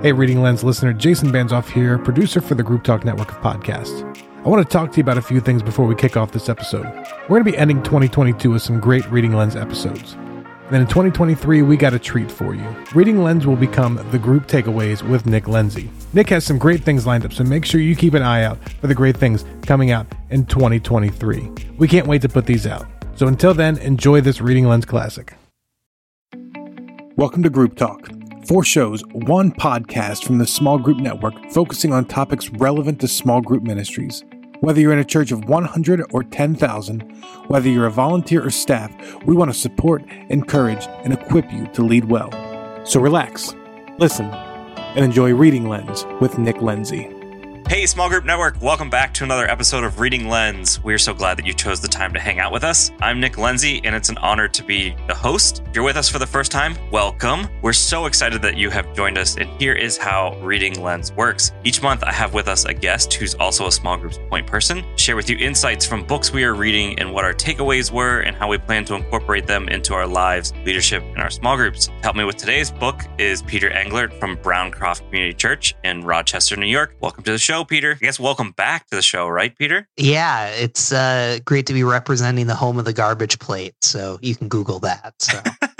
Hey, Reading Lenz listener, Jason Banzoff here, producer for the Group Talk Network of podcasts. I want to talk to you about a few things before we kick off this episode. We're going to be ending 2022 with some great Reading Lenz episodes. And then in 2023, we got a treat for you. Reading Lenz will become the group takeaways with Nick Lenzi. Nick has some great things lined up, so make sure you keep an eye out for the great things coming out in 2023. We can't wait to put these out. So until then, enjoy this Reading Lenz classic. Welcome to Group Talk. Four shows, one podcast from the Small Group Network focusing on topics relevant to small group ministries. Whether you're in a church of 100 or 10,000, whether you're a volunteer or staff, we want to support, encourage, and equip you to lead well. So relax, listen, and enjoy Reading Lenz with Nick Lenzi. Hey, Small Group Network, welcome back to another episode of Reading Lenz. We're so glad that you chose the time to hang out with us. I'm Nick Lenzi, and it's an honor to be the host. If you're with us for the first time, welcome. We're so excited that you have joined us, and here is how Reading Lenz works. Each month, I have with us a guest who's also a small group's point person, share with you insights from books we are reading and what our takeaways were, and how we plan to incorporate them into our lives, leadership, and our small groups. Help me with today's book is Peter Englert from Browncroft Community Church in Rochester, New York. Welcome to the show, Peter. I guess welcome back to the show, right, Peter? Yeah, it's uh, great to be representing the home of the garbage plate. So you can Google that. So.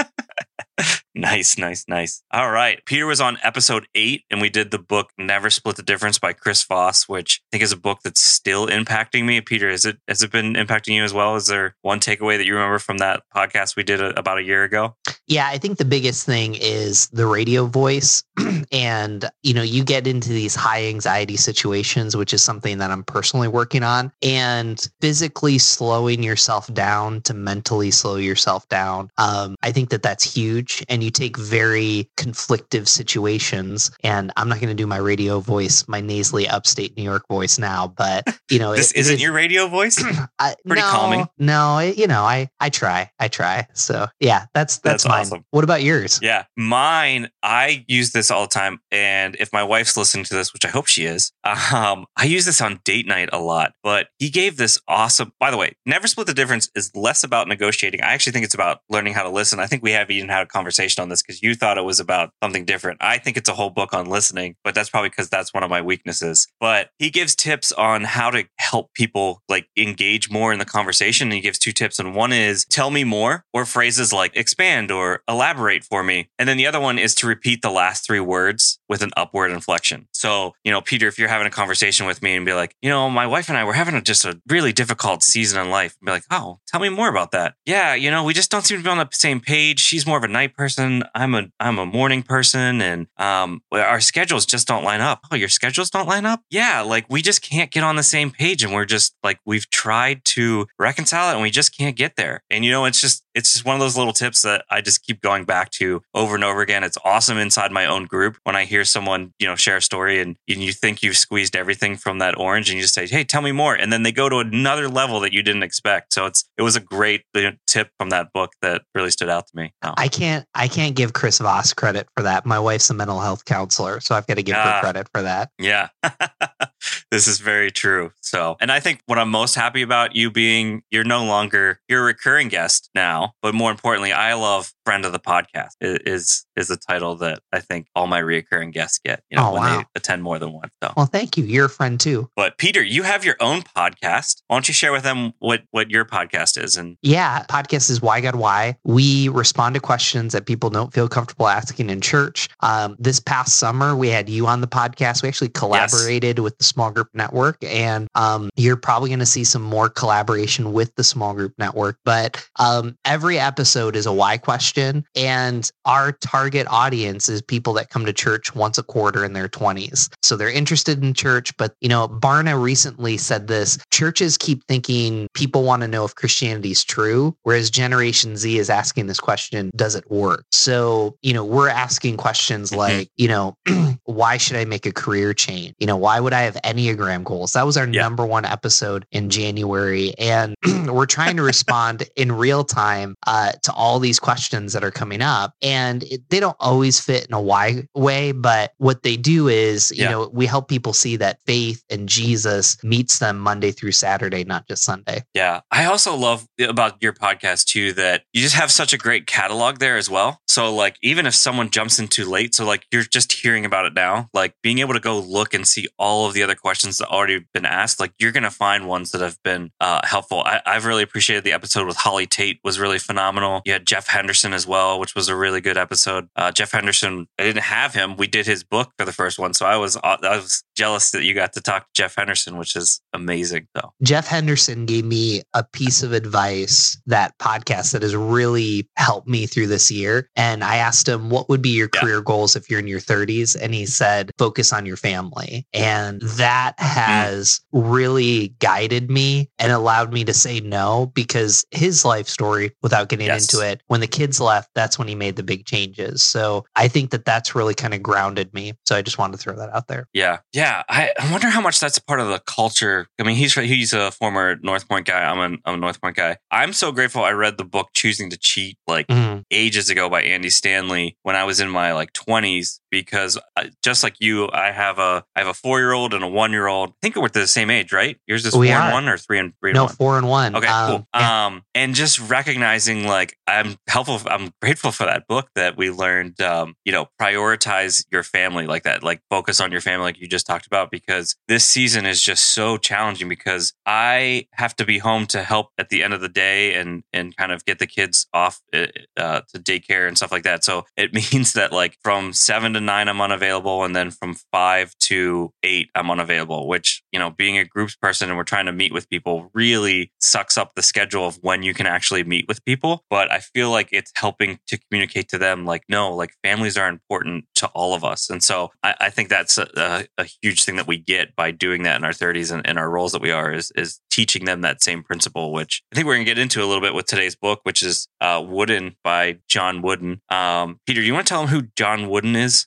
Nice, nice, nice. All right. Peter was on episode eight, and we did the book Never Split the Difference by Chris Voss, which I think is a book that's still impacting me. Peter, is it has it been impacting you as well? Is there one takeaway that you remember from that podcast we did a, about a year ago? Yeah, I think the biggest thing is the radio voice. and, you know, you get into these high anxiety situations, which is something that I'm personally working on, and physically slowing yourself down to mentally slow yourself down. Um, I think that that's huge. And you take very conflictive situations. And I'm not going to do my radio voice, my nasally upstate New York voice now, but, you know, this is isn't your radio voice? I, Pretty no, calming. No, it, you know, I, I try, I try. So yeah, that's, that's, That's mine. awesome. What about yours? Yeah, mine. I use this all the time, and if my wife's listening to this, which I hope she is, um, I use this on date night a lot. But he gave this awesome. By the way, never split the difference is less about negotiating. I actually think it's about learning how to listen. I think we have even had a conversation on this because you thought it was about something different. I think it's a whole book on listening, but that's probably because that's one of my weaknesses. But he gives tips on how to help people like engage more in the conversation. And he gives two tips, and one is tell me more, or phrases like expand or elaborate for me. And then the other one is to repeat the last three words with an upward inflection. So, you know, Peter, if you're having a conversation with me and be like, you know, my wife and I were having a, just a really difficult season in life, be like, oh, tell me more about that. Yeah, you know, we just don't seem to be on the same page. She's more of a night person. I'm a I'm a morning person, and um, our schedules just don't line up. Oh, your schedules don't line up? Yeah, like we just can't get on the same page, and we're just like we've tried to reconcile it, and we just can't get there. And you know, it's just it's just one of those little tips that I just keep going back to over and over again. It's awesome inside my own group when I hear someone, you know, share a story and, and you think you've squeezed everything from that orange and you just say, Hey, tell me more. And then they go to another level that you didn't expect. So it's, it was a great tip from that book that really stood out to me. Oh. I can't I can't give Chris Voss credit for that. My wife's a mental health counselor, so I've got to give Ah. her credit for that. Yeah. this is very true. So, and I think what I'm most happy about you being, you're no longer, you're a recurring guest now, but more importantly, I love friend of the podcast is, is a title that I think all my recurring guests get, you know, Oh, when they wow. attend more than once. So, Well, thank you. You're a friend too. but Peter, you have your own podcast. Why don't you share with them what, what your podcast is? And Yeah, podcast is Why God Why. We respond to questions that people don't feel comfortable asking in church. Um, this past summer, we had you on the podcast. We actually collaborated with the Small Group Network, and um, you're probably going to see some more collaboration with the Small Group Network. But um, every episode is a why question, and our target audience is people that come to church once a quarter in their 20s. So they're interested in church, but you know, Barna recently said this: churches keep thinking people want to know if Christianity is true, whereas Generation Z is asking this question, does it work? So, you know, we're asking questions Mhm. like, you know, why should I make a career change? You know, why would I have Enneagram goals? That was our Yeah. number one episode in January. And we're trying to respond in real time uh, to all these questions that are coming up. And it, they don't always fit in a why way, but what they do is, you Yeah. know, we help people see that faith and Jesus meets them Monday through Saturday, not just Sunday. Yeah. I also love about your podcast too that you just have such a great catalog there as well. So like even if someone jumps in too late, so like you're just hearing about it now, like being able to go look and see all of the other questions that already been asked, like you're gonna find ones that have been uh, helpful. I, I've really appreciated the episode with Holly Tate was really phenomenal. You had Jeff Henderson as well, which was a really good episode. Uh, Jeff Henderson, I didn't have him. We did his book for the first one, so I was uh, I was jealous that you got to talk to Jeff Henderson, which is amazing. So Jeff Henderson gave me a piece of advice that podcast that has really helped me through this year. And I asked him, What would be your Yeah. career goals if you're in your 30s? And he said, Focus on your family. And that Mm. has really guided me and allowed me to say no because his life story, without getting Yes. into it, when the kids left, that's when he made the big changes. So I think that that's really kind of grounded me. So I just wanted to throw that out there. Yeah, yeah. I, I wonder how much that's a part of the culture. I mean, he's he's a former North Point guy. I'm a, I'm a North Point guy. I'm so grateful. I read the book "Choosing to Cheat" like Mhm. ages ago by Andy Stanley when I was in my like 20s because just like you, I have a I have a four year old and a one year old. I think we're the same age, right? Yours is We four and one or three and three and No, one. four and one. Okay, Um, cool. yeah. Um, and just recognizing like I'm helpful. I'm grateful for that book that we learned. Um, you know, prioritize your family like that. Like focus on your family, like you just talked about, because this season is just so challenging. Because I have to be home to help at the end of the day and and kind of get the kids off uh, uh, to daycare and stuff like that. So it means that like from seven to nine, I'm unavailable, and then from five to eight, I'm unavailable. Which you know, being a groups person and we're trying to meet with people really sucks up the schedule of when you can actually meet with people. But I feel like it's helping to communicate to them, like, no, like families are important to all of us, and so I, I think that's a, a, a huge thing that we get by doing that in our 30s and in our roles that we are is is teaching them that same principle. Which I think we're gonna get into a little bit with today's book, which is uh, Wooden by John Wooden. Um, Peter, do you want to tell them who John Wooden is?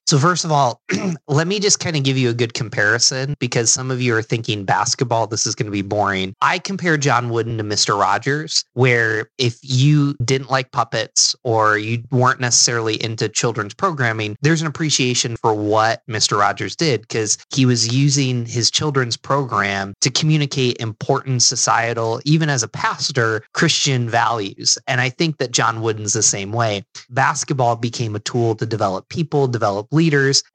So first of all, let me just kind of give you a good comparison because some of you are thinking basketball, this is going to be boring. I compare John Wooden to Mr. Rogers, where if you didn't like puppets or you weren't necessarily into children's programming, there's an appreciation for what Mr. Rogers did because he was using his children's program to communicate important societal, even as a pastor, Christian values. And I think that John Wooden's the same way basketball became a tool to develop people, develop leaders.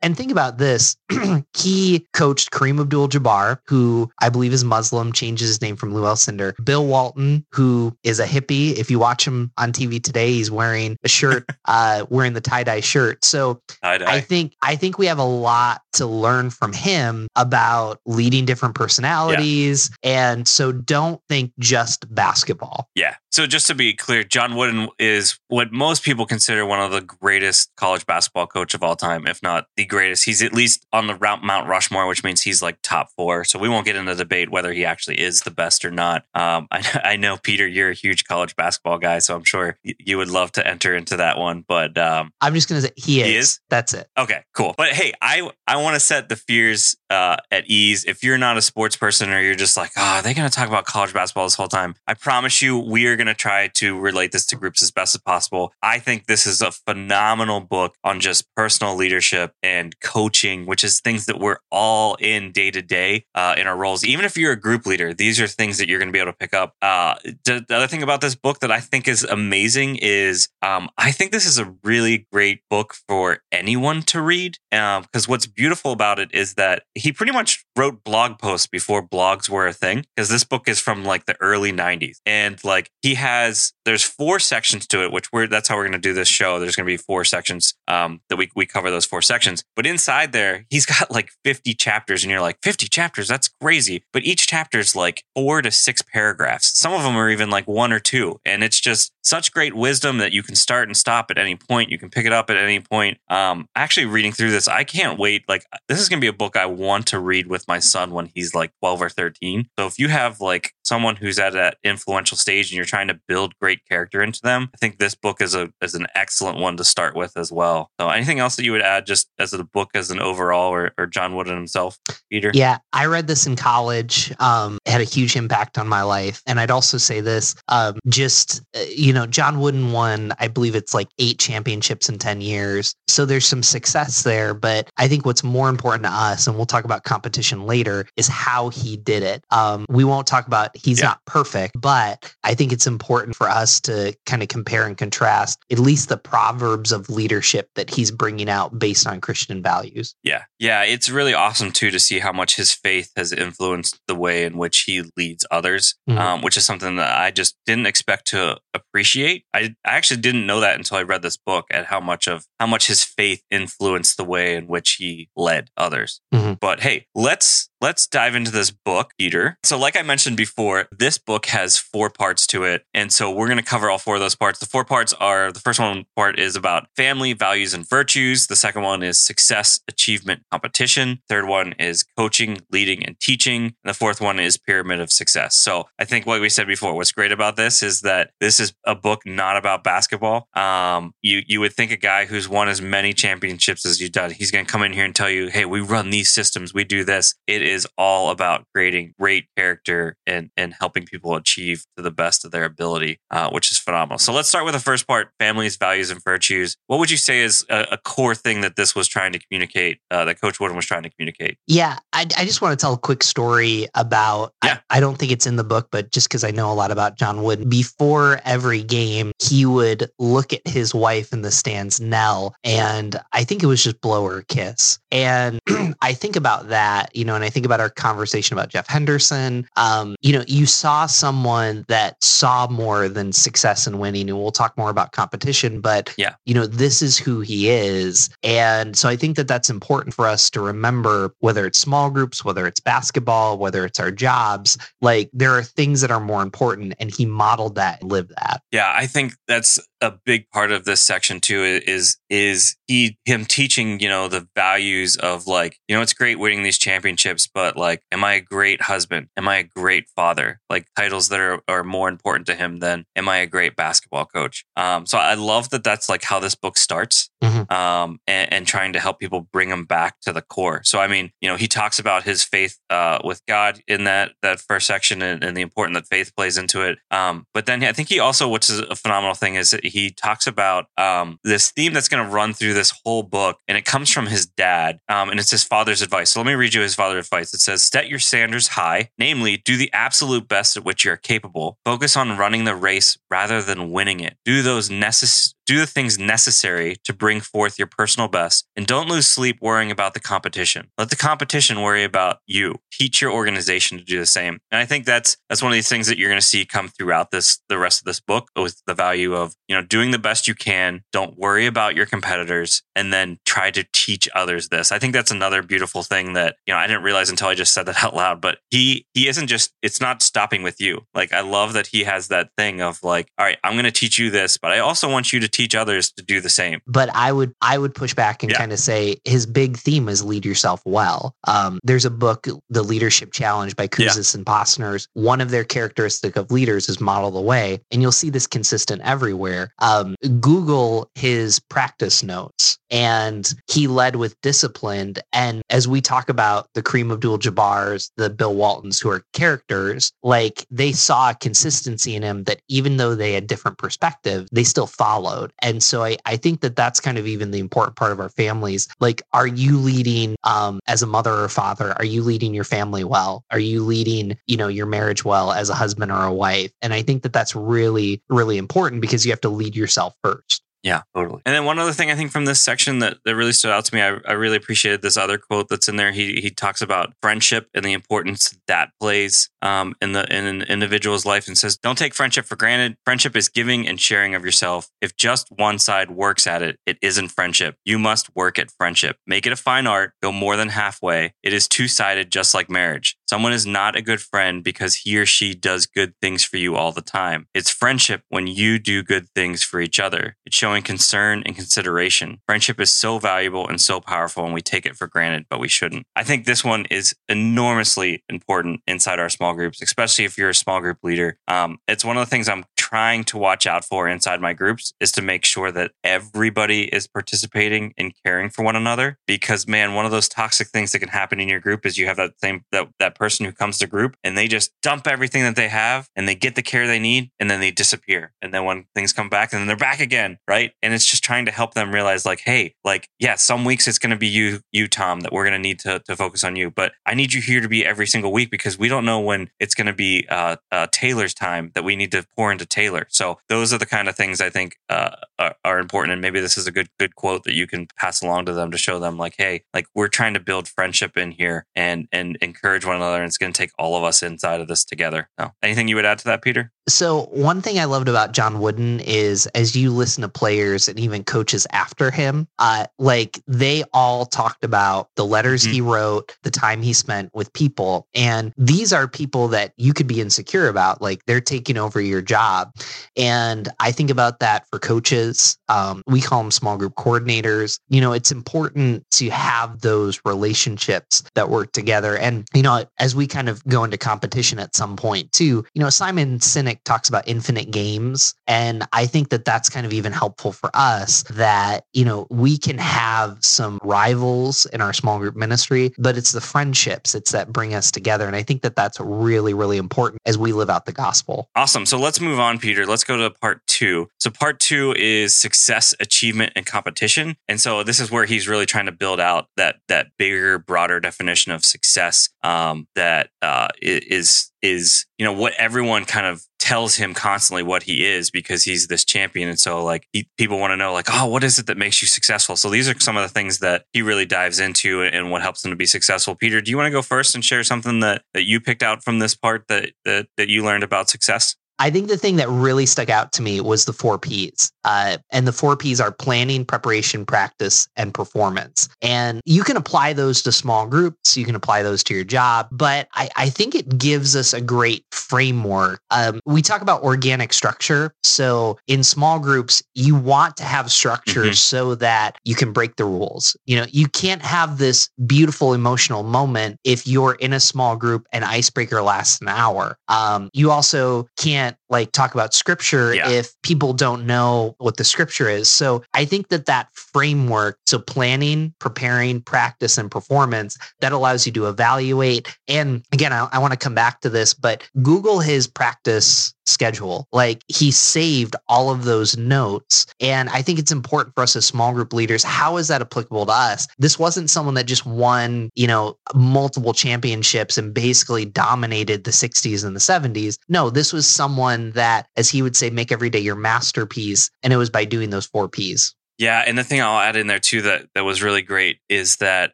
And think about this he coached Kareem Abdul Jabbar, who I believe is Muslim, changes his name from Lou Alcindor. Bill Walton, who is a hippie. If you watch him on TV today, he's wearing a shirt, uh, wearing the tie dye shirt. So I, I think I think we have a lot to learn from him about leading different personalities. And so don't think just basketball. Yeah. So just to be clear, John Wooden is what most people consider one of the greatest college basketball coach of all time, if not the greatest. He's at least on the route Mount Rushmore, which means he's like top four. So we won't get into the debate whether he actually is the best or not. Um, I, I know Peter, you're a huge college basketball guy, so I'm sure you would love to enter into that one. But um, I'm just gonna say he is. He is? That's it. Okay, cool. But hey, I I want to set the fears uh, at ease. If you're not a sports person or you're just like, oh, are they going to talk about college basketball this whole time? I promise you, we are going to try to relate this to groups as best as possible. I think this is a phenomenal book on just personal leadership and coaching, which is things that we're all in day to day uh, in our roles. Even if you're a group leader, these are things that you're going to be able to pick up. Uh, the, the other thing about this book that I think is amazing is um, I think this is a really great book for anyone to read. Because what's beautiful about it is that he pretty much wrote blog posts before blogs were a thing. Because this book is from like the early 90s. And like he has, there's four sections to it, which we're, that's how we're going to do this show. There's going to be four sections um, that we, we cover those four sections. But inside there, he's got like 50 chapters. And you're like, 50 chapters? That's crazy. But each chapter is like four to six paragraphs. Some of them are even like one or two. And it's just such great wisdom that you can start and stop at any point. You can pick it up at any point. Um, actually, reading through this, I can't wait. Like, this is going to be a book I want to read with my son when he's like 12 or 13. So if you have like someone who's at that influential stage and you're trying to build great character into them, I think this book is a is an excellent one to start with as well. So anything else that you would add just as a book as an overall or, or John Wooden himself, Peter? Yeah, I read this in college. Um, had a huge impact on my life. And I'd also say this, um, just, uh, you know, John Wooden won, I believe it's like eight championships in 10 years. So there's some success there. But I think what's more important to us, and we'll talk about competition later, is how he did it. Um, we won't talk about he's yeah. not perfect, but I think it's important for us to kind of compare and contrast at least the proverbs of leadership that he's bringing out based on Christian values. Yeah. Yeah. It's really awesome too to see how much his faith has influenced the way in which he leads others, mm-hmm. um, which is something that I just didn't expect to appreciate. I, I actually didn't know that until I read this book at how much of how much his faith influenced the way in which he led others. Mm-hmm. But hey, let's ます。Let's dive into this book, Peter. So, like I mentioned before, this book has four parts to it. And so we're going to cover all four of those parts. The four parts are the first one part is about family, values, and virtues. The second one is success, achievement, competition. Third one is coaching, leading, and teaching. And the fourth one is pyramid of success. So I think what we said before, what's great about this is that this is a book not about basketball. Um, you, you would think a guy who's won as many championships as you've done, he's going to come in here and tell you, hey, we run these systems, we do this. It is all about creating great character and, and helping people achieve to the best of their ability, uh, which is phenomenal. So let's start with the first part families, values, and virtues. What would you say is a, a core thing that this was trying to communicate, uh, that Coach Wooden was trying to communicate? Yeah, I, I just want to tell a quick story about, yeah. I, I don't think it's in the book, but just because I know a lot about John Wooden, before every game, he would look at his wife in the stands, Nell, and I think it was just blow her a kiss. And I think about that, you know, and I think about our conversation about Jeff Henderson. Um, you know, you saw someone that saw more than success and winning, and we'll talk more about competition, but, yeah. you know, this is who he is. And so I think that that's important for us to remember, whether it's small groups, whether it's basketball, whether it's our jobs, like there are things that are more important. And he modeled that and lived that. Yeah, I think that's a big part of this section too is is he him teaching you know the values of like you know it's great winning these championships but like am i a great husband? Am i a great father? Like titles that are, are more important to him than am i a great basketball coach? Um so i love that that's like how this book starts mm-hmm. um and, and, trying to help people bring them back to the core. So i mean you know he talks about his faith uh with god in that that first section and, and the important that faith plays into it. Um but then i think he also which is a phenomenal thing is he talks about um, this theme that's going to run through this whole book, and it comes from his dad, um, and it's his father's advice. So let me read you his father's advice. It says, "Set your standards high, namely, do the absolute best at which you are capable. Focus on running the race rather than winning it. Do those necessary." Do the things necessary to bring forth your personal best and don't lose sleep worrying about the competition. Let the competition worry about you. Teach your organization to do the same. And I think that's that's one of these things that you're going to see come throughout this the rest of this book with the value of, you know, doing the best you can, don't worry about your competitors and then try to teach others this. I think that's another beautiful thing that, you know, I didn't realize until I just said that out loud, but he he isn't just it's not stopping with you. Like I love that he has that thing of like, all right, I'm going to teach you this, but I also want you to teach others to do the same. But I would I would push back and yeah. kind of say his big theme is lead yourself well. Um, there's a book, The Leadership Challenge by Kouzes yeah. and Posner's. One of their characteristic of leaders is model the way, and you'll see this consistent everywhere. Um, Google his practice notes, and he led with disciplined. And as we talk about the Kareem Abdul-Jabbar's, the Bill Waltons, who are characters, like they saw a consistency in him that even though they had different perspective, they still followed and so I, I think that that's kind of even the important part of our families. Like, are you leading um, as a mother or father? Are you leading your family well? Are you leading, you know, your marriage well as a husband or a wife? And I think that that's really, really important because you have to lead yourself first. Yeah, totally. And then one other thing I think from this section that, that really stood out to me, I, I really appreciated this other quote that's in there. He he talks about friendship and the importance that plays um, in the in an individual's life and says, "Don't take friendship for granted. Friendship is giving and sharing of yourself. If just one side works at it, it isn't friendship. You must work at friendship. Make it a fine art. Go more than halfway. It is two sided, just like marriage. Someone is not a good friend because he or she does good things for you all the time. It's friendship when you do good things for each other. It's showing concern and consideration. Friendship is so valuable and so powerful, and we take it for granted, but we shouldn't. I think this one is enormously important inside our small groups, especially if you're a small group leader. Um, it's one of the things I'm trying to watch out for inside my groups is to make sure that everybody is participating and caring for one another. Because man, one of those toxic things that can happen in your group is you have that same that that person who comes to group and they just dump everything that they have and they get the care they need and then they disappear. And then when things come back and then they're back again, right? And it's just trying to help them realize like, hey, like, yeah, some weeks it's gonna be you, you, Tom, that we're gonna need to to focus on you. But I need you here to be every single week because we don't know when it's gonna be uh, uh Taylor's time that we need to pour into Taylor. So those are the kind of things I think uh, are, are, important. And maybe this is a good good quote that you can pass along to them to show them like, hey, like we're trying to build friendship in here and and encourage one another. And it's going to take all of us inside of this together. No. Anything you would add to that, Peter? So one thing I loved about John Wooden is as you listen to players and even coaches after him, uh, like they all talked about the letters mm-hmm. he wrote, the time he spent with people. And these are people that you could be insecure about. Like they're taking over your job. And I think about that for coaches. Um, we call them small group coordinators. You know, it's important to have those relationships that work together. And, you know, as we kind of go into competition at some point too, you know, Simon Sinek talks about infinite games. And I think that that's kind of even helpful for us that, you know, we can have some rivals in our small group ministry, but it's the friendships, it's that bring us together. And I think that that's really, really important as we live out the gospel. Awesome. So let's move on, Peter. Let's go to part two. So part two is success, achievement, and competition. And so this is where he's really trying to build out that that bigger, broader definition of success um, that uh, is is you know what everyone kind of tells him constantly what he is because he's this champion. And so like he, people want to know like oh what is it that makes you successful? So these are some of the things that he really dives into and what helps him to be successful. Peter do you want to go first and share something that that you picked out from this part that that, that you learned about success I think the thing that really stuck out to me was the four P's. Uh, and the four P's are planning, preparation, practice, and performance. And you can apply those to small groups, you can apply those to your job, but I, I think it gives us a great framework. Um, we talk about organic structure. So in small groups, you want to have structure mm-hmm. so that you can break the rules. You know, you can't have this beautiful emotional moment if you're in a small group and icebreaker lasts an hour. Um, you also can't can't like talk about scripture yeah. if people don't know what the scripture is. So I think that that framework, so planning, preparing, practice, and performance, that allows you to evaluate. And again, I, I want to come back to this, but Google his practice schedule. Like he saved all of those notes. And I think it's important for us as small group leaders. How is that applicable to us? This wasn't someone that just won, you know, multiple championships and basically dominated the 60s and the 70s. No, this was someone that, as he would say, make every day your masterpiece. And it was by doing those four P's. Yeah, and the thing I'll add in there too that that was really great is that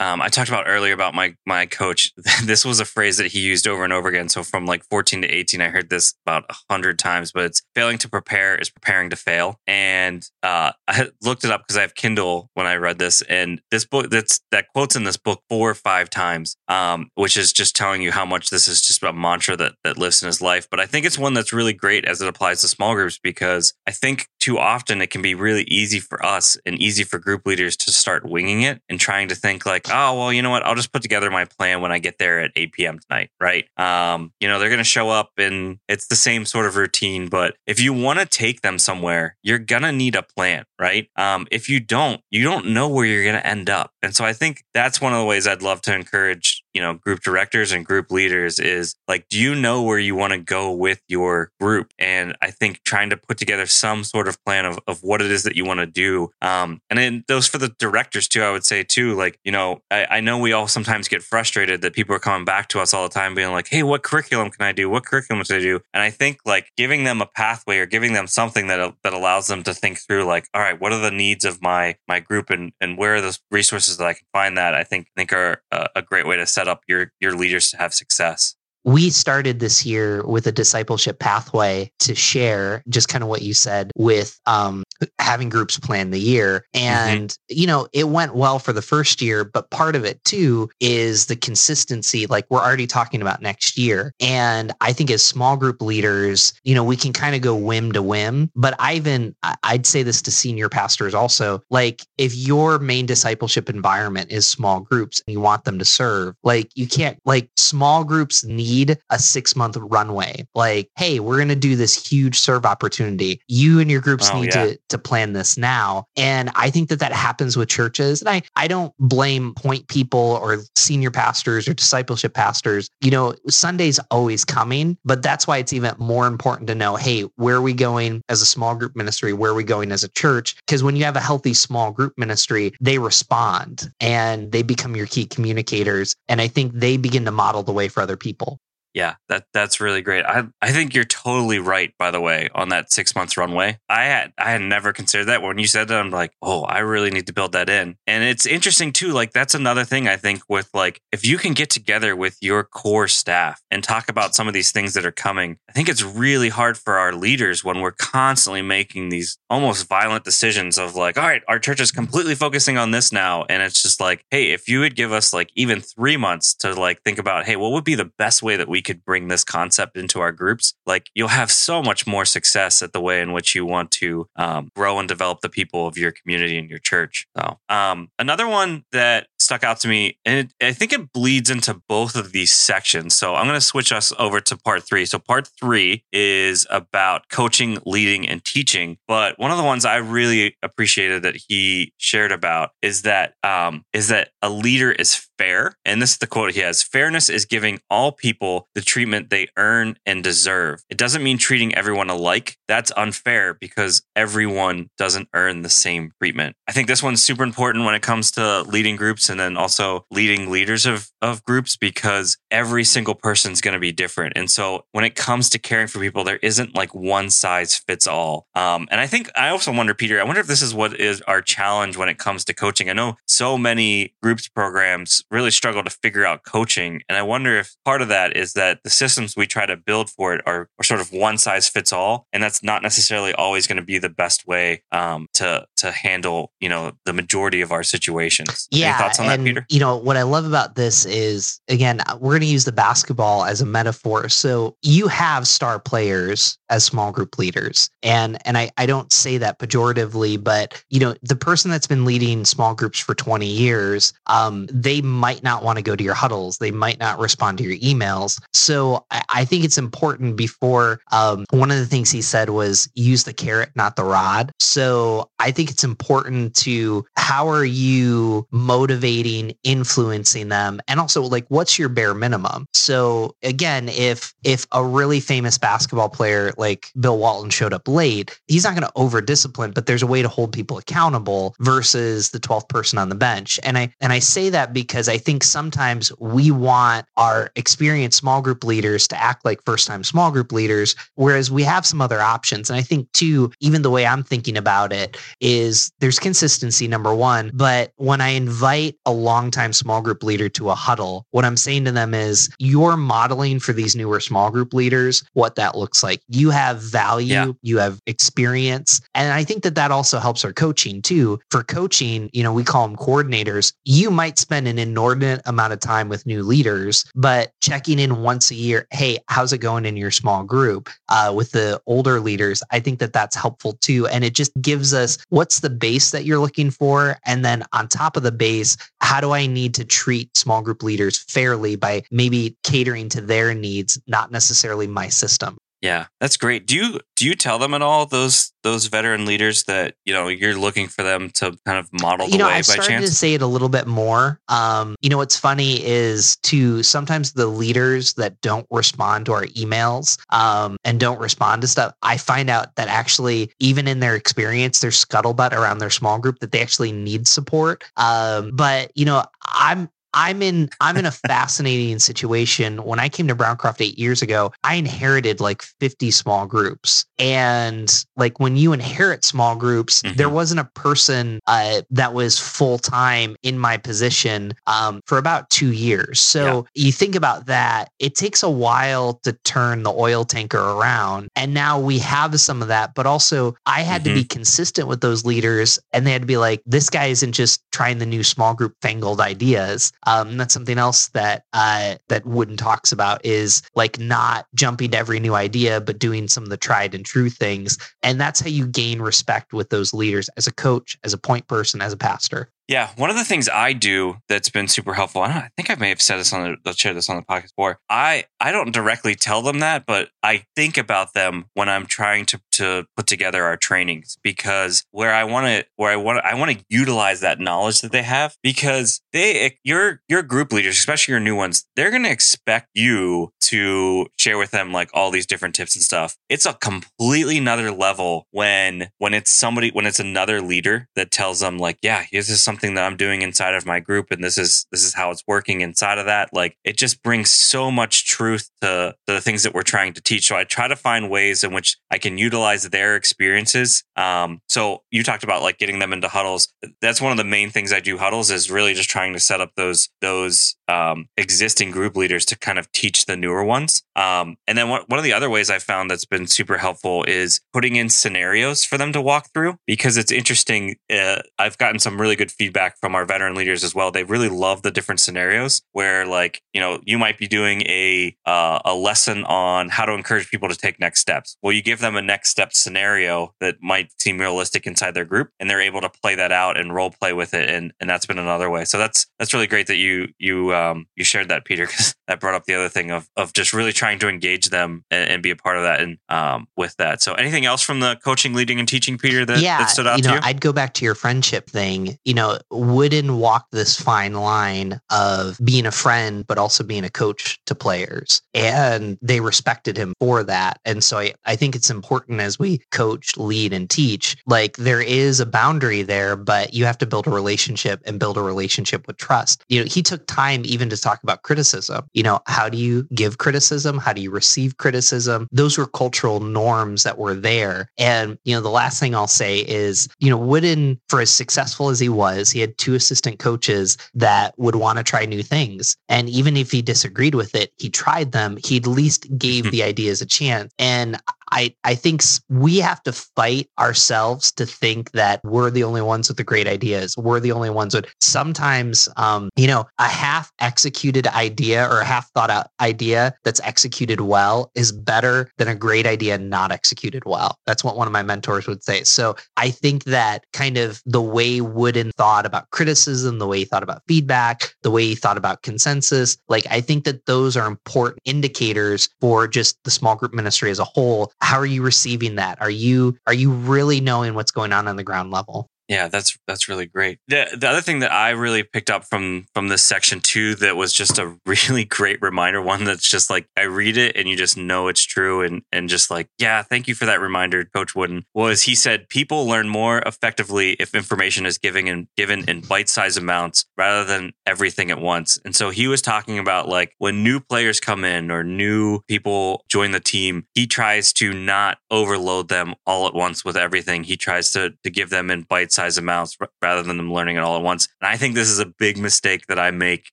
um, I talked about earlier about my my coach. this was a phrase that he used over and over again. So from like 14 to 18, I heard this about hundred times. But it's failing to prepare is preparing to fail. And uh, I looked it up because I have Kindle when I read this, and this book that's that quotes in this book four or five times, um, which is just telling you how much this is just a mantra that that lives in his life. But I think it's one that's really great as it applies to small groups because I think too often it can be really easy for us us and easy for group leaders to start winging it and trying to think like, oh, well, you know what? I'll just put together my plan when I get there at 8 p.m. tonight, right? Um, you know, they're going to show up and it's the same sort of routine. But if you want to take them somewhere, you're going to need a plan, right? Um, if you don't, you don't know where you're going to end up. And so I think that's one of the ways I'd love to encourage you know group directors and group leaders is like do you know where you want to go with your group? And i think trying to put together some sort of plan of, of what it is that you want to do um, and then those for the directors too i would say too like you know I, I know we all sometimes get frustrated that people are coming back to us all the time being like hey what curriculum can i do? What curriculum should i do? And i think like giving them a pathway or giving them something that that allows them to think through like all right what are the needs of my my group and and where are the resources that i can find that? I think think are a, a great way to set set up your your leaders to have success. We started this year with a discipleship pathway to share just kind of what you said with um, having groups plan the year. Mm-hmm. And, mm-hmm. you know, it went well for the first year, but part of it too is the consistency. Like we're already talking about next year. And I think as small group leaders, you know, we can kind of go whim to whim. But I even, I'd say this to senior pastors also, like if your main discipleship environment is small groups and you want them to serve, like you can't, like small groups need a six month runway. Like, hey, we're going to do this huge serve opportunity. You and your groups oh, need yeah. to, to plan this now. And I think that that happens with churches. And I, I don't blame point people or senior pastors or discipleship pastors. You know, Sunday's always coming, but that's why it's even more important to know, hey, where are we going as a small group ministry? Where are we going as a church? Because when you have a healthy small group ministry, they respond and they become your key communicators. And I think they begin to model the way for other people. Yeah, that that's really great. I I think you're totally right. By the way, on that six months runway, I had I had never considered that. When you said that, I'm like, oh, I really need to build that in. And it's interesting too. Like that's another thing I think with like if you can get together with your core staff and talk about some of these things that are coming. I think it's really hard for our leaders when we're constantly making these almost violent decisions of like, all right, our church is completely focusing on this now, and it's just like, hey, if you would give us like even three months to like think about, hey, what would be the best way that could bring this concept into our groups, like you'll have so much more success at the way in which you want to um, grow and develop the people of your community and your church. So, um, another one that stuck out to me, and it, I think it bleeds into both of these sections. So, I'm going to switch us over to part three. So, part three is about coaching, leading, and teaching. But one of the ones I really appreciated that he shared about is that um, is that a leader is fair. And this is the quote he has fairness is giving all people the treatment they earn and deserve. It doesn't mean treating everyone alike. That's unfair because everyone doesn't earn the same treatment. I think this one's super important when it comes to leading groups and then also leading leaders of, of groups because every single person's going to be different. And so when it comes to caring for people, there isn't like one size fits all. Um, and I think I also wonder, Peter, I wonder if this is what is our challenge when it comes to coaching. I know so many groups programs really struggle to figure out coaching. And I wonder if part of that is that the systems we try to build for it are, are sort of one size fits all. And that's not necessarily always going to be the best way um, to, to handle, you know, the majority of our situations. Yeah. Any thoughts on and, that, Peter? You know, what I love about this is, again, we're going to use the basketball as a metaphor. So you have star players as small group leaders. And, and I, I don't say that pejoratively, but, you know, the person that's been leading small groups for 20 years, um, they might not want to go to your huddles. They might not respond to your emails. So I, I think it's important before um, one of the things he said was use the carrot, not the rod. So I think it's important to how are you motivating, influencing them, and also like what's your bare minimum. So again, if if a really famous basketball player like Bill Walton showed up late, he's not going to over discipline, but there's a way to hold people accountable versus the 12th person on the bench. And I and I say that because I think sometimes we want our experienced small group leaders to act like first time small group leaders, whereas we have some other options. And I think, too, even the way I'm thinking about it is there's consistency, number one. But when I invite a longtime small group leader to a huddle, what I'm saying to them is you're modeling for these newer small group leaders what that looks like. You have value, yeah. you have experience. And I think that that also helps our coaching, too. For coaching, you know, we call them coordinators. You might spend an inordinate amount of time with new leaders, but checking in once a year, hey, how's it going in your small group uh, with the older leaders? I think that that's helpful too. And it just gives us what's the base that you're looking for. And then on top of the base, how do I need to treat small group leaders fairly by maybe catering to their needs, not necessarily my system? Yeah, that's great. Do you do you tell them at all those those veteran leaders that you know you're looking for them to kind of model the you know, way I've by started chance? to say it a little bit more. Um, you know, what's funny is to sometimes the leaders that don't respond to our emails um, and don't respond to stuff. I find out that actually, even in their experience, there's scuttlebutt around their small group that they actually need support. Um, but you know, I'm I'm in I'm in a fascinating situation. When I came to Browncroft eight years ago, I inherited like 50 small groups. And like when you inherit small groups, mm-hmm. there wasn't a person uh, that was full time in my position um, for about two years. So yeah. you think about that, it takes a while to turn the oil tanker around. And now we have some of that, but also I had mm-hmm. to be consistent with those leaders and they had to be like, this guy isn't just trying the new small group fangled ideas. Um, that's something else that uh, that Wooden talks about is like not jumping to every new idea, but doing some of the tried and true things. And that's how you gain respect with those leaders as a coach, as a point person, as a pastor. Yeah, one of the things I do that's been super helpful. I, I think I may have said this on the share this on the podcast before. I I don't directly tell them that, but I think about them when I'm trying to to put together our trainings because where I want to where I want I want to utilize that knowledge that they have because they your your group leaders, especially your new ones, they're going to expect you to share with them like all these different tips and stuff. It's a completely another level when when it's somebody when it's another leader that tells them like, yeah, here's this something that I'm doing inside of my group and this is this is how it's working inside of that. Like it just brings so much truth to, to the things that we're trying to teach. So I try to find ways in which I can utilize their experiences. Um, so you talked about like getting them into huddles. That's one of the main things I do huddles is really just trying to set up those those um, existing group leaders to kind of teach the newer ones. Um, and then one, one of the other ways I found that's been super helpful is putting in scenarios for them to walk through because it's interesting. Uh, I've gotten some really good feedback from our veteran leaders as well. They really love the different scenarios where, like, you know, you might be doing a uh, a lesson on how to encourage people to take next steps. Well, you give them a next step scenario that might seem realistic inside their group, and they're able to play that out and role play with it, and and that's been another way. So that's that's really great that you you um, you shared that, Peter, because that brought up the other thing of of just really trying to engage them and, and be a part of that and um, with that. So anything else from the coaching, leading, and teaching, Peter, that, yeah, that stood out you know, to you? I'd go back to your friendship thing. You know, Wooden walk this fine line of being a friend, but also being a coach to players. And they respected him for that. And so I, I think it's important as we coach, lead, and teach, like there is a boundary there, but you have to build a relationship and build a relationship with trust. You know, he took time even to talk about criticism. You know, how do you give criticism? How do you receive criticism? Those were cultural norms that were there. And, you know, the last thing I'll say is, you know, Wooden, for as successful as he was, he had two assistant coaches that would want to try new things. And even if he disagreed with it, he tried them. He at least gave mm-hmm. the ideas a chance. And I, I think we have to fight ourselves to think that we're the only ones with the great ideas. We're the only ones with sometimes, um, you know, a half executed idea or a half thought out idea that's executed well is better than a great idea not executed well. That's what one of my mentors would say. So I think that kind of the way Wooden thought about criticism, the way he thought about feedback, the way he thought about consensus, like I think that those are important indicators for just the small group ministry as a whole how are you receiving that? Are you are you really knowing what's going on on the ground level? Yeah, that's that's really great. The the other thing that I really picked up from from this section too that was just a really great reminder, one that's just like I read it and you just know it's true and and just like, yeah, thank you for that reminder, Coach Wooden, was he said people learn more effectively if information is given and given in bite-sized amounts rather than everything at once. And so he was talking about like when new players come in or new people join the team, he tries to not overload them all at once with everything. He tries to to give them in bite amounts rather than them learning it all at once. And I think this is a big mistake that I make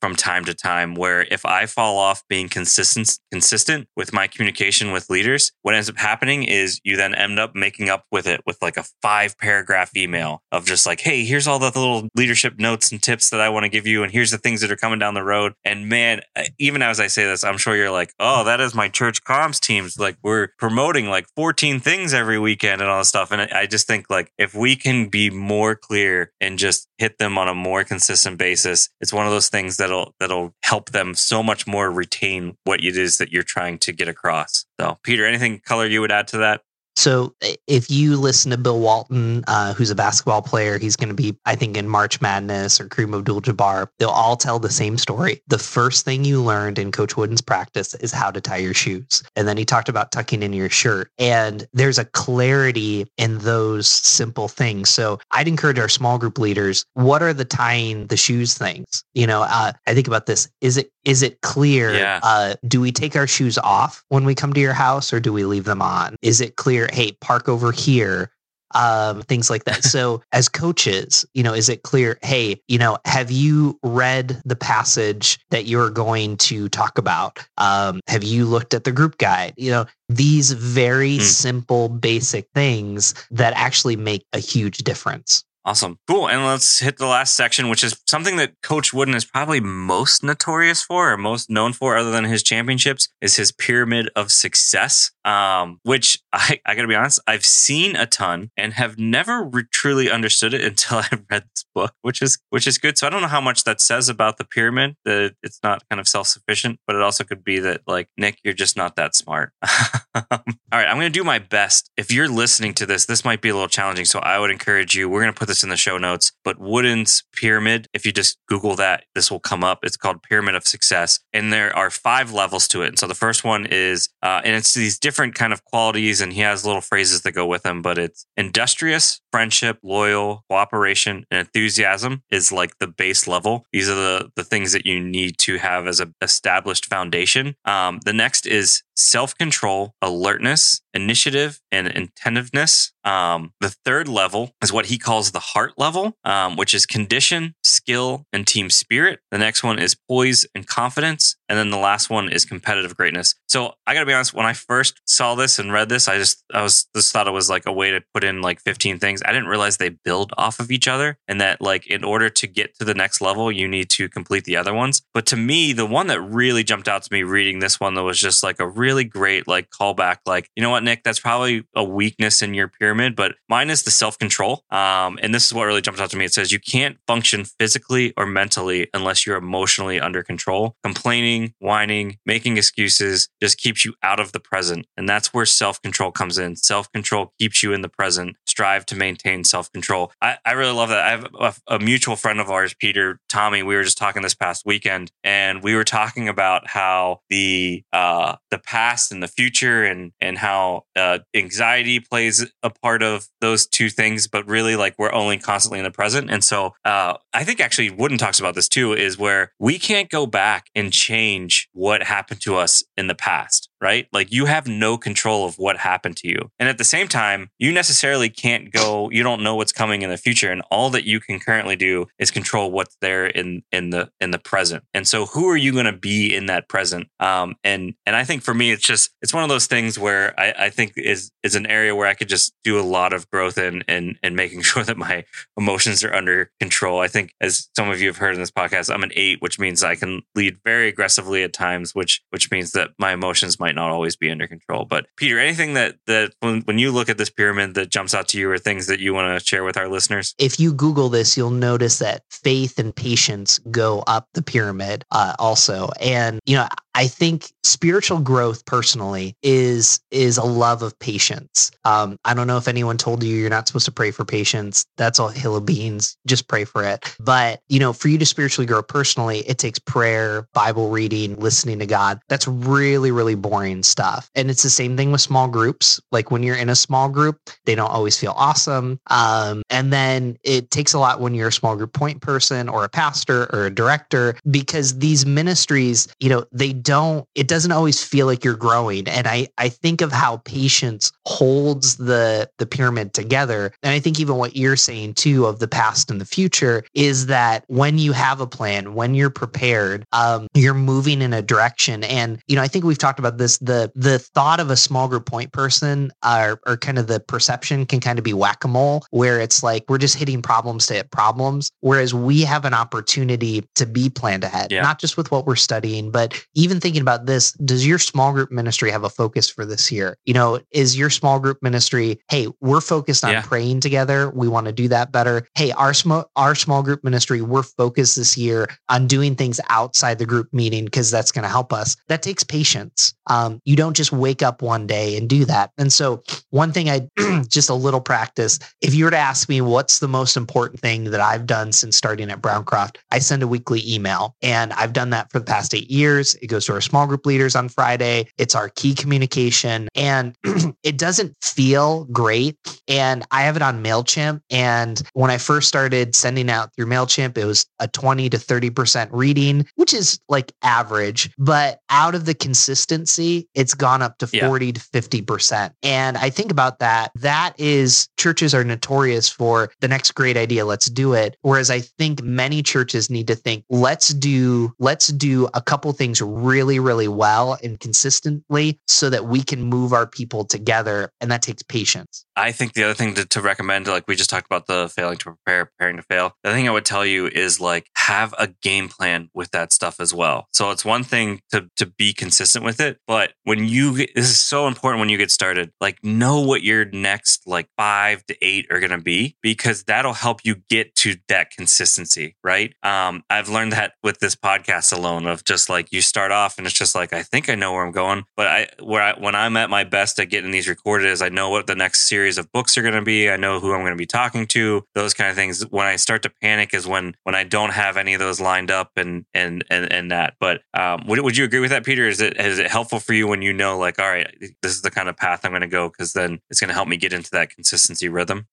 from time to time where if I fall off being consistent consistent with my communication with leaders, what ends up happening is you then end up making up with it with like a five paragraph email of just like, hey, here's all the little leadership notes and tips that I want to give you and here's the things that are coming down the road. And man, even as I say this, I'm sure you're like, oh, that is my church comms teams. Like we're promoting like 14 things every weekend and all this stuff. And I just think like if we can be more clear and just hit them on a more consistent basis, it's one of those things that'll that'll help them so much more retain what it is that you're trying to get across. So, Peter, anything color you would add to that? So if you listen to Bill Walton, uh, who's a basketball player, he's going to be, I think, in March Madness or Kareem Abdul-Jabbar. They'll all tell the same story. The first thing you learned in Coach Wooden's practice is how to tie your shoes, and then he talked about tucking in your shirt. And there's a clarity in those simple things. So I'd encourage our small group leaders: what are the tying the shoes things? You know, uh, I think about this: is it is it clear? Yeah. Uh, do we take our shoes off when we come to your house, or do we leave them on? Is it clear? Hey, park over here um, things like that. So, as coaches, you know, is it clear? Hey, you know, have you read the passage that you're going to talk about? Um, have you looked at the group guide? You know, these very mm. simple, basic things that actually make a huge difference. Awesome. Cool. And let's hit the last section, which is something that Coach Wooden is probably most notorious for or most known for, other than his championships, is his pyramid of success. Um, which I, I gotta be honest, I've seen a ton and have never re- truly understood it until I read this book, which is which is good. So I don't know how much that says about the pyramid, that it's not kind of self-sufficient, but it also could be that like, Nick, you're just not that smart. All right, I'm gonna do my best. If you're listening to this, this might be a little challenging. So I would encourage you, we're gonna put this in the show notes, but Wooden's pyramid, if you just Google that, this will come up. It's called Pyramid of Success. And there are five levels to it. And so the first one is, uh, and it's these different kind of qualities, and he has little phrases that go with them, but it's industrious, friendship, loyal, cooperation, and enthusiasm is like the base level. These are the, the things that you need to have as a established foundation. Um, the next is self control, alertness, initiative, and attentiveness. Um, the third level is what he calls the heart level, um, which is condition, skill, and team spirit. The next one is poise and confidence. And then the last one is competitive greatness. So I gotta be honest, when I first saw this and read this, I just I was just thought it was like a way to put in like 15 things. I didn't realize they build off of each other and that like in order to get to the next level, you need to complete the other ones. But to me, the one that really jumped out to me reading this one that was just like a really great like callback, like, you know what, Nick, that's probably a weakness in your pyramid, but mine is the self-control. Um, and this is what really jumped out to me. It says you can't function physically or mentally unless you're emotionally under control. Complaining, whining, making excuses just keeps you out of the present. And that's where self-control comes in. Self-control keeps you in the present. Strive to maintain self-control. I, I really love that. I have a, a mutual friend of ours, Peter Tommy. We were just talking this past weekend, and we were talking about how the uh, the past and the future and and how uh, anxiety plays a part of those two things but really like we're only constantly in the present and so uh, i think actually wooden talks about this too is where we can't go back and change what happened to us in the past right? Like you have no control of what happened to you. And at the same time, you necessarily can't go, you don't know what's coming in the future. And all that you can currently do is control what's there in in the in the present. And so who are you gonna be in that present? Um and and I think for me it's just it's one of those things where I, I think is is an area where I could just do a lot of growth in and and making sure that my emotions are under control. I think as some of you have heard in this podcast, I'm an eight, which means I can lead very aggressively at times, which which means that my emotions might might not always be under control. But Peter, anything that that when, when you look at this pyramid that jumps out to you, or things that you want to share with our listeners? If you Google this, you'll notice that faith and patience go up the pyramid uh, also, and you know I think spiritual growth personally is is a love of patience. Um, I don't know if anyone told you you're not supposed to pray for patience. That's all hill of beans. Just pray for it. But you know, for you to spiritually grow personally, it takes prayer, Bible reading, listening to God. That's really really boring stuff. And it's the same thing with small groups. Like when you're in a small group, they don't always feel awesome. Um, and then it takes a lot when you're a small group point person or a pastor or a director because these ministries, you know, they don't it doesn't always feel like you're growing and i i think of how patience holds the the pyramid together and i think even what you're saying too of the past and the future is that when you have a plan when you're prepared um, you're moving in a direction and you know i think we've talked about this the the thought of a small group point person or, or kind of the perception can kind of be whack-a-mole where it's like we're just hitting problems to hit problems whereas we have an opportunity to be planned ahead yeah. not just with what we're studying but even thinking about this, does your small group ministry have a focus for this year? You know, is your small group ministry, hey, we're focused on yeah. praying together. We want to do that better. Hey, our small our small group ministry, we're focused this year on doing things outside the group meeting because that's going to help us. That takes patience. Um, you don't just wake up one day and do that. And so, one thing I just a little practice. If you were to ask me what's the most important thing that I've done since starting at Browncroft, I send a weekly email, and I've done that for the past eight years. It goes to our small group leaders on Friday. It's our key communication, and it doesn't feel great. And I have it on Mailchimp, and when I first started sending out through Mailchimp, it was a twenty to thirty percent reading, which is like average. But out of the consistency, it's gone up to Yeah. 40 to 50%. And I think about that. That is, churches are notorious for the next great idea, let's do it. Whereas I think many churches need to think, let's do, let's do a couple things really, really really well and consistently so that we can move our people together. And that takes patience. I think the other thing to, to recommend, like we just talked about the failing to prepare, preparing to fail. The thing I would tell you is like have a game plan with that stuff as well. So it's one thing to to be consistent with it, but when you this is so important when you get started, like know what your next like five to eight are gonna be because that'll help you get to that consistency, right? Um, I've learned that with this podcast alone of just like you start off and it's just like I think I know where I'm going, but I where I when I'm at my best at getting these recorded is I know what the next series of books are going to be. I know who I'm going to be talking to. Those kind of things. When I start to panic is when when I don't have any of those lined up and and and, and that. But um, would would you agree with that, Peter? Is it is it helpful for you when you know like all right, this is the kind of path I'm going to go because then it's going to help me get into that consistency rhythm.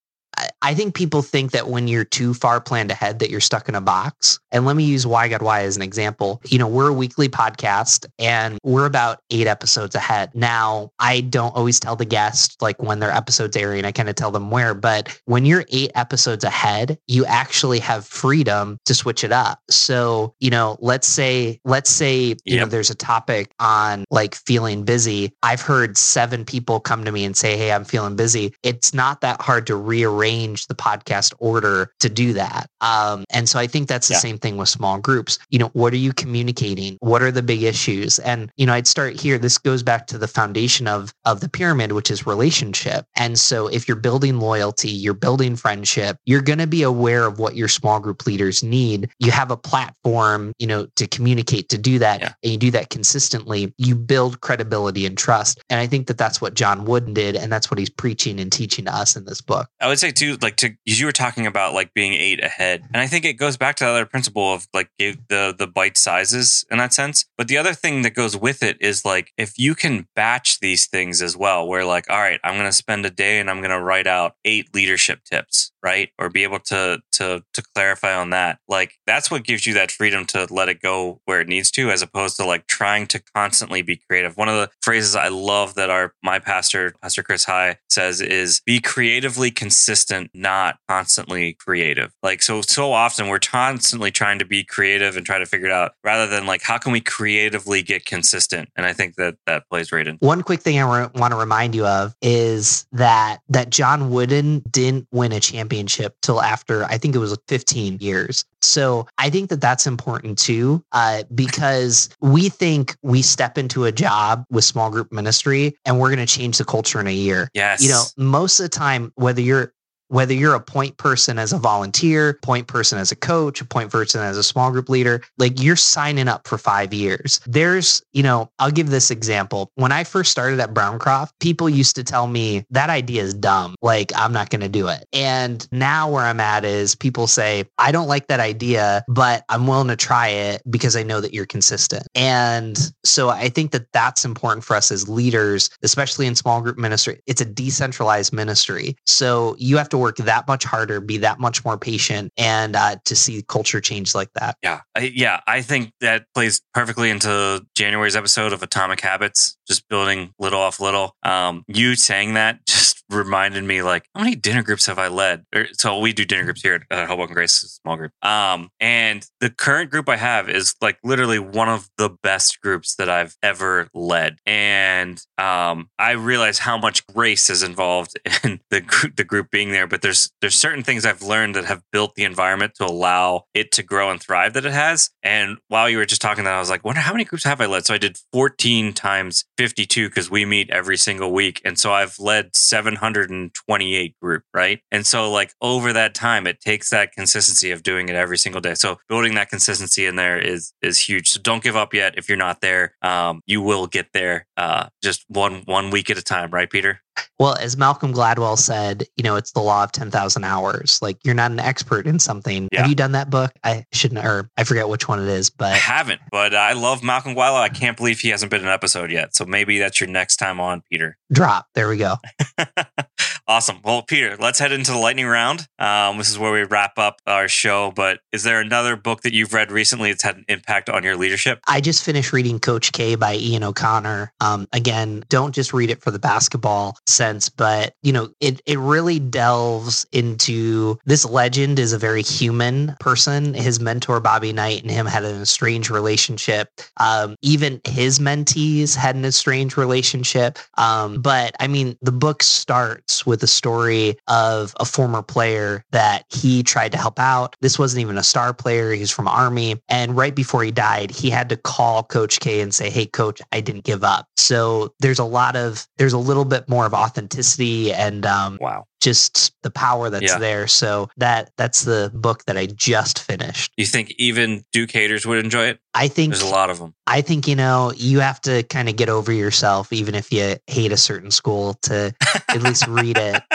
I- think people think that when you're too far planned ahead that you're stuck in a box. And let me use Why God Why as an example. You know, we're a weekly podcast and we're about eight episodes ahead. Now, I don't always tell the guest like when their episodes airing. I kind of tell them where, but when you're eight episodes ahead, you actually have freedom to switch it up. So, you know, let's say, let's say, you know, there's a topic on like feeling busy. I've heard seven people come to me and say, Hey, I'm feeling busy. It's not that hard to rearrange the podcast order to do that. Um, and so I think that's the Yeah. same thing with small groups. You know, what are you communicating? What are the big issues? And, you know, I'd start here. This goes back to the foundation of, of the pyramid, which is relationship. And so if you're building loyalty, you're building friendship, you're going to be aware of what your small group leaders need. You have a platform, you know, to communicate, to do that, Yeah. and you do that consistently, you build credibility and trust. And I think that that's what John Wooden did. And that's what he's preaching and teaching to us in this book. I would say too, like to you were talking about like being eight ahead, and I think it goes back to the other principle of like give the the bite sizes in that sense. But the other thing that goes with it is like if you can batch these things as well, where like all right, I'm going to spend a day and I'm going to write out eight leadership tips, right, or be able to to to clarify on that. Like that's what gives you that freedom to let it go where it needs to, as opposed to like trying to constantly be creative. One of the phrases I love that our my pastor, Pastor Chris High, says is be creatively consistent, not constantly creative. Like so so often we're constantly trying to be creative and try to figure it out rather than like how can we creatively get consistent? And I think that that plays right in. One quick thing I re- want to remind you of is that that John Wooden didn't win a championship till after I think it was 15 years. So I think that that's important too, uh, because we think we step into a job with small group ministry and we're going to change the culture in a year. Yes. You know, most of the time, whether you're whether you're a point person as a volunteer, point person as a coach, a point person as a small group leader, like you're signing up for five years. There's, you know, I'll give this example. When I first started at Browncroft, people used to tell me that idea is dumb. Like, I'm not going to do it. And now where I'm at is people say, I don't like that idea, but I'm willing to try it because I know that you're consistent. And so I think that that's important for us as leaders, especially in small group ministry. It's a decentralized ministry. So you have to work that much harder, be that much more patient, and uh, to see culture change like that. Yeah, I, yeah, I think that plays perfectly into January's episode of Atomic Habits, just building little off little. Um, you saying that just reminded me like, how many dinner groups have I led? Or, so we do dinner groups here at uh, Hoboken Grace, small group. Um, and the current group I have is like literally one of the best groups that I've ever led, and um, I realize how much grace is involved in the group, the group being there. But there's there's certain things I've learned that have built the environment to allow it to grow and thrive that it has. And while you were just talking that, I was like, wonder how many groups have I led? So I did 14 times 52 because we meet every single week, and so I've led 128 group, right? And so, like, over that time, it takes that consistency of doing it every single day. So, building that consistency in there is is huge. So, don't give up yet. If you're not there, um, you will get there. Uh, just one one week at a time, right, Peter? Well, as Malcolm Gladwell said, you know, it's the law of 10,000 hours. Like you're not an expert in something. Yeah. Have you done that book? I shouldn't, or I forget which one it is, but I haven't, but I love Malcolm Gladwell. I can't believe he hasn't been an episode yet. So maybe that's your next time on, Peter. drop. There we go. awesome. Well, Peter, let's head into the lightning round. Um, this is where we wrap up our show. But is there another book that you've read recently that's had an impact on your leadership? I just finished reading Coach K by Ian O'Connor. Um, again, don't just read it for the basketball sense, but you know, it it really delves into this legend is a very human person. His mentor Bobby Knight and him had an estranged relationship. Um, even his mentees had an estranged relationship. Um, but I mean, the book starts with a story of a former player that he tried to help out. This wasn't even a star player; he was from Army, and right before he died, he had to call Coach K and say, "Hey, Coach, I didn't give up." So there's a lot of there's a little bit more of authenticity and um, Wow. Just the power that's Yeah. there. So that that's the book that I just finished. You think even Duke haters would enjoy it? I think There's a lot of them. I think you know you have to kind of get over yourself, even if you hate a certain school, to at least read it.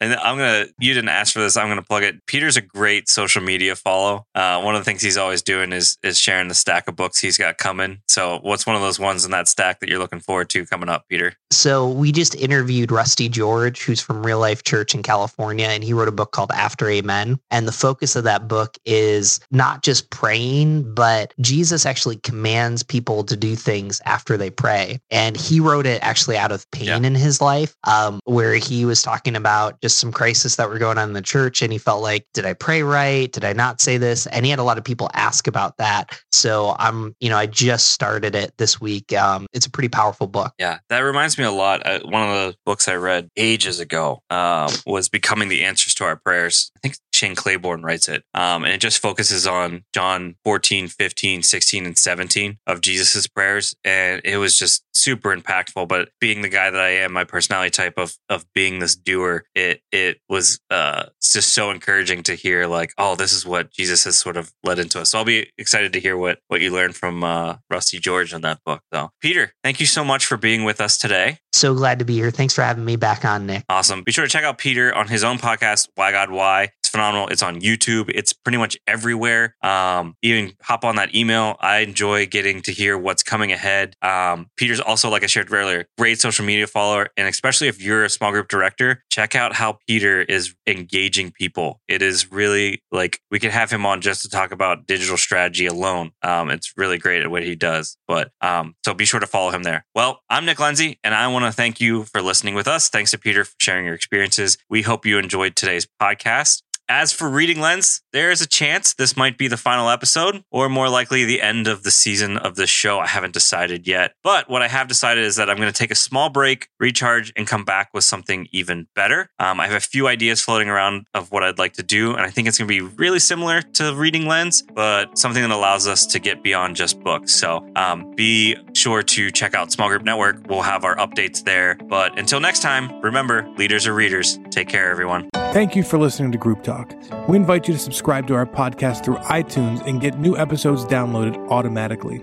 And I'm gonna. You didn't ask for this. I'm gonna plug it. Peter's a great social media follow. Uh, one of the things he's always doing is is sharing the stack of books he's got coming. So, what's one of those ones in that stack that you're looking forward to coming up, Peter? So we just interviewed Rusty George, who's from Real Life Church in California, and he wrote a book called After Amen. And the focus of that book is not just praying, but Jesus actually commands people to do things after they pray. And he wrote it actually out of pain Yeah. in his life, um, where he was talking about just some crisis that were going on in the church, and he felt like, did I pray right? Did I not say this? And he had a lot of people ask about that. So I'm, you know, I just started it this week. Um, it's a pretty powerful book. Yeah, that reminds me a lot. Uh, one of the books I read ages ago um, was "Becoming the Answers to Our Prayers." I think Shane Claiborne writes it, um, and it just focuses on John 14, 15, 16, and 17 of Jesus's prayers, and it was just super impactful. But being the guy that I am, my personality type of of being this doer, it it was uh, it's just so encouraging to hear like, oh, this is what Jesus has sort of led into us. So I'll be excited to hear what what you learned from uh, Rusty George on that book. So, Peter, thank you so much for being with us today. So glad to be here. Thanks for having me back on, Nick. Awesome. Be sure to check out Peter on his own podcast, Why God Why. It's phenomenal. It's on YouTube. It's pretty much everywhere. Um, even hop on that email. I enjoy getting to hear what's coming ahead. Um, Peter's also, like I shared earlier, great social media follower. And especially if you're a small group director, check out how Peter is engaging people. It is really like we could have him on just to talk about digital strategy alone. Um, it's really great at what he does. But um, so be sure to follow him there. Well, I'm Nick Lenzi, and I want to thank you for listening with us. Thanks to Peter for sharing your experiences. We hope you enjoyed today's podcast. As for Reading Lenz, there is a chance this might be the final episode, or more likely the end of the season of this show. I haven't decided yet. But what I have decided is that I'm going to take a small break, recharge, and come back with something even better. Um, I have a few ideas floating around of what I'd like to do, and I think it's going to be really similar to Reading Lenz, but something that allows us to get beyond just books. So um, be sure to check out Small Group Network. We'll have our updates there. But until next time, remember, leaders are readers. Take care, everyone. Thank you for listening to Group Talk. We invite you to subscribe to our podcast through iTunes and get new episodes downloaded automatically.